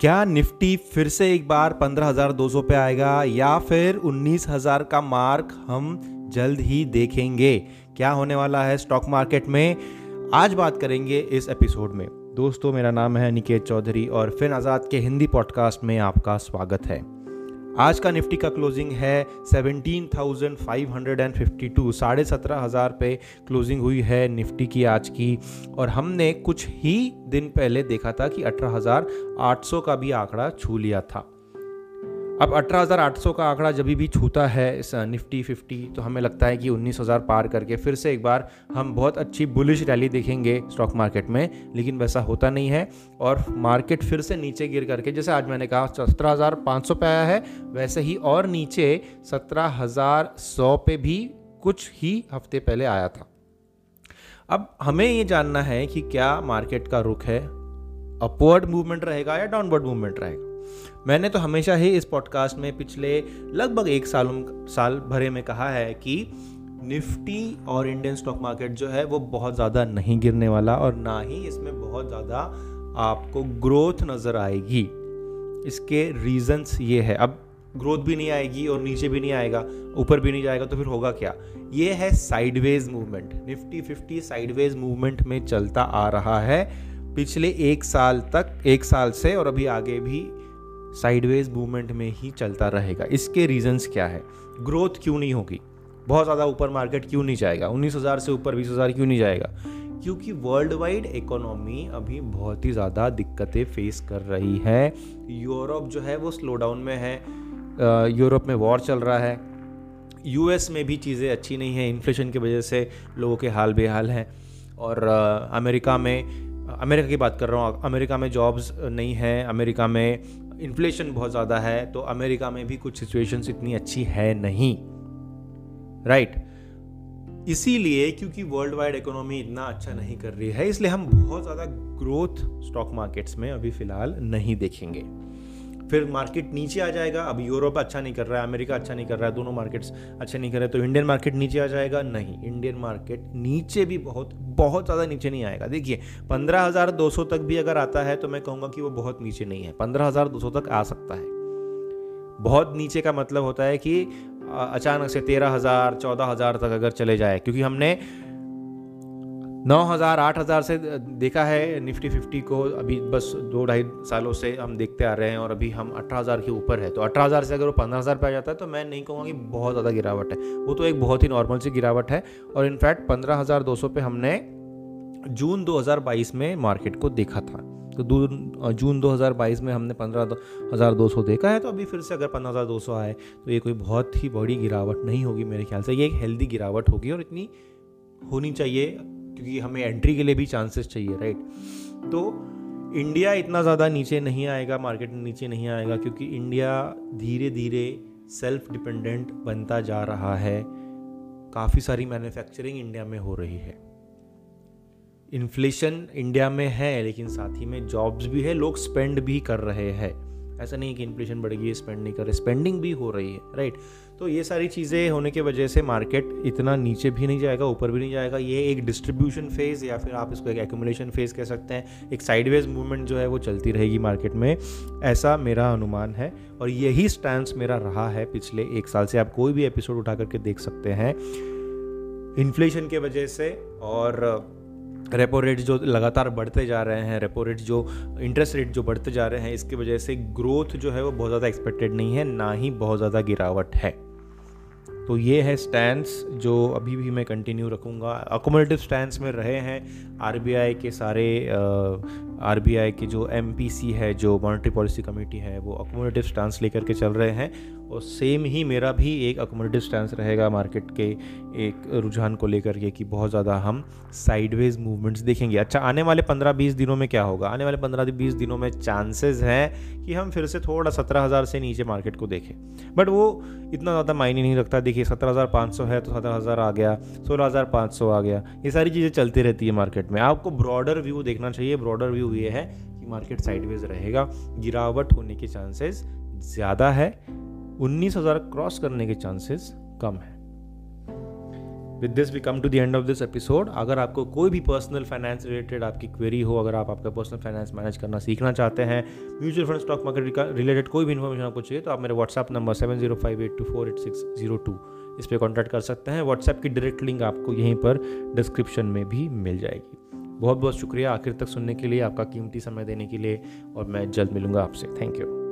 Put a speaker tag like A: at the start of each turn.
A: क्या निफ्टी फिर से एक बार 15,200 पे आएगा या फिर 19,000 का मार्क हम जल्द ही देखेंगे? क्या होने वाला है स्टॉक मार्केट में? आज बात करेंगे इस एपिसोड में। दोस्तों मेरा नाम है निकेत चौधरी और फिन आज़ाद के हिंदी पॉडकास्ट में आपका स्वागत है। आज का निफ्टी का क्लोजिंग है 17,552 साढ़े सत्रह हज़ार पे क्लोजिंग हुई है निफ्टी की आज की। और हमने कुछ ही दिन पहले देखा था कि 18,800 का भी आंकड़ा छू लिया था। अब 18,800 का आंकड़ा जब भी छूता है इस निफ्टी फिफ्टी तो हमें लगता है कि 19,000 पार करके फिर से एक बार हम बहुत अच्छी बुलिश रैली देखेंगे स्टॉक मार्केट में लेकिन वैसा होता नहीं है। और मार्केट फिर से नीचे गिर करके जैसे आज मैंने कहा सत्रह पे आया है वैसे ही और नीचे सत्रह हज़ार सौ पे भी कुछ ही हफ़्ते पहले आया था। अब हमें ये जानना है कि क्या मार्केट का रुख है? अपवर्ड मूवमेंट रहेगा या डाउनवर्ड मूवमेंट रहेगा? मैंने तो हमेशा ही इस पॉडकास्ट में पिछले लगभग एक साल साल भरे में कहा है कि निफ्टी और इंडियन स्टॉक मार्केट जो है वो बहुत ज़्यादा नहीं गिरने वाला और ना ही इसमें बहुत ज़्यादा आपको ग्रोथ नज़र आएगी। इसके रीजंस ये है। अब ग्रोथ भी नहीं आएगी और नीचे भी नहीं आएगा, ऊपर भी नहीं जाएगा तो फिर होगा क्या? ये है sideways movement Nifty fifty sideways movement में चलता आ रहा है पिछले एक साल तक, एक साल से और अभी आगे भी साइडवेज मूवमेंट में ही चलता रहेगा। इसके रीजंस क्या है? ग्रोथ क्यों नहीं होगी? बहुत ज़्यादा ऊपर मार्केट क्यों नहीं जाएगा? उन्नीस हज़ार से ऊपर बीस हज़ार क्यों नहीं जाएगा? क्योंकि वर्ल्ड वाइड इकोनॉमी अभी बहुत ही ज़्यादा दिक्कतें फेस कर रही है। यूरोप जो है वो स्लो डाउन में है। यूरोप में वॉर चल रहा है। यूएस में भी चीज़ें अच्छी नहीं है। इन्फ्लेशन की वजह से लोगों के हाल बेहाल हैं। और अमेरिका में अमेरिका की बात कर रहा हूँ। अमेरिका में जॉब्स नहीं है। अमेरिका में इन्फ्लेशन बहुत ज़्यादा है तो अमेरिका में भी कुछ सिचुएशंस इतनी अच्छी है नहीं राइट right? इसीलिए क्योंकि वर्ल्ड वाइड इकोनॉमी इतना अच्छा नहीं कर रही है, इसलिए हम बहुत ज़्यादा ग्रोथ स्टॉक मार्केट्स में अभी फ़िलहाल नहीं देखेंगे फिर मार्केट नीचे आ जाएगा। अब यूरोप अच्छा नहीं कर रहा है, अमेरिका अच्छा नहीं कर रहा है, दोनों मार्केट्स अच्छे नहीं कर रहे तो इंडियन मार्केट नीचे आ जाएगा? नहीं, इंडियन मार्केट नीचे भी बहुत बहुत ज़्यादा नीचे नहीं आएगा। देखिए, पंद्रह हज़ार दो सौ तक भी अगर आता है तो मैं कहूँगा कि वो बहुत नीचे नहीं है, पंद्रह हज़ार दो सौ तक आ सकता है। बहुत नीचे का मतलब होता है कि अचानक से तेरह हज़ार, चौदह हज़ार तक अगर चले जाए, क्योंकि हमने नौ हज़ार, आठ हज़ार से देखा है निफ्टी फिफ्टी को। अभी बस दो ढाई सालों से हम देखते आ रहे हैं और अभी हम अठारह हज़ार के ऊपर है। तो अठारह हज़ार से अगर वो पंद्रह हज़ार पे आ जाता है तो मैं नहीं कहूँगा कि बहुत ज़्यादा गिरावट है। वो तो एक बहुत ही नॉर्मल सी गिरावट है और इनफैक्ट पंद्रह हज़ार दो सौ पे हमने जून दो हज़ार बाईस में मार्केट को देखा था। तो जून 2022 में हमने पंद्रह हज़ार दो सौ देखा है तो अभी फिर से अगर पंद्रह हज़ार दो सौ आए तो ये कोई बहुत ही बड़ी गिरावट नहीं होगी मेरे ख्याल से। ये एक हेल्दी गिरावट होगी और इतनी होनी चाहिए क्योंकि हमें एंट्री के लिए भी चांसेस चाहिए राइट तो इंडिया इतना ज़्यादा नीचे नहीं आएगा मार्केट नीचे नहीं आएगा, क्योंकि इंडिया धीरे धीरे सेल्फ डिपेंडेंट बनता जा रहा है। काफ़ी सारी मैन्युफैक्चरिंग इंडिया में हो रही है। इन्फ्लेशन इंडिया में है, लेकिन साथ ही में जॉब्स भी है, लोग स्पेंड भी कर रहे हैं। ऐसा नहीं है कि इन्फ्लेशन बढ़ गई स्पेंड नहीं कर रहे स्पेंडिंग भी हो रही है राइट तो ये सारी चीज़ें होने की वजह से मार्केट इतना नीचे भी नहीं जाएगा, ऊपर भी नहीं जाएगा। ये एक डिस्ट्रीब्यूशन फ़ेज़ या फिर आप इसको एक एक्यूमुलेशन फ़ेज़ कह सकते हैं। एक साइडवेज मूवमेंट जो है वो चलती रहेगी मार्केट में। ऐसा मेरा अनुमान है और यही स्टैंड मेरा रहा है पिछले एक साल से। आप कोई भी एपिसोड उठा करके देख सकते हैं। इन्फ्लेशन के वजह से और रेपो रेट जो लगातार बढ़ते जा रहे हैं रेपो रेट जो इंटरेस्ट रेट जो बढ़ते जा रहे हैं, इसकी वजह से ग्रोथ जो है वो बहुत ज़्यादा एक्सपेक्टेड नहीं है, ना ही बहुत ज़्यादा गिरावट है। तो ये है स्टैंड जो अभी भी मैं कंटिन्यू रखूँगा। अकोमोडेटिव स्टैंड में रहे हैं आरबीआई के सारे आरबीआई के जो MPC है, जो मॉनिटरी पॉलिसी कमेटी है, वो अकोमोडेटिव स्टैंड लेकर के चल रहे हैं। और सेम ही मेरा भी एक अकोमोडेटिव स्टैंड रहेगा मार्केट के एक रुझान को लेकर के कि बहुत ज़्यादा हम साइडवेज मूवमेंट्स देखेंगे। अच्छा आने वाले पंद्रह बीस दिनों में क्या होगा? आने वाले पंद्रह बीस दिनों में चांसेस हैं कि हम फिर से थोड़ा सत्रह हज़ार से नीचे मार्केट को देखें। बट वो इतना ज़्यादा मायने नहीं रखता। देखिए, सत्रह हज़ार पाँच सौ है तो सत्रह हज़ार आ गया, सोलह हज़ार पाँच सौ आ गया। ये सारी चीज़ें चलती रहती है मार्केट में। आपको ब्रॉडर व्यू देखना चाहिए। ब्रॉडर व्यू ये है कि मार्केट साइडवेज रहेगा। गिरावट होने के चांसेस ज़्यादा है। उन्नीस हज़ार क्रॉस करने के चांसेस कम है। With this we come to the end of this episode अगर आपको कोई भी पर्सनल फाइनेंस रिलेटेड आपकी क्वेरी हो, अगर आप आपका पर्सनल फाइनेंस मैनेज करना सीखना चाहते हैं mutual fund stock market related कोई भी इन्फॉर्मेशन आपको चाहिए तो आप मेरे WhatsApp number seven zero five eight two four eight six zero two इस पर कॉन्टैक्ट कर सकते हैं। व्हाट्सएप की डायरेक्ट लिंक आपको यहीं पर डिस्क्रिप्शन में भी मिल जाएगी। बहुत बहुत शुक्रिया आखिर तक सुनने के लिए, आपका कीमती समय देने के लिए, और मैं जल्द मिलूँगा आपसे। Thank you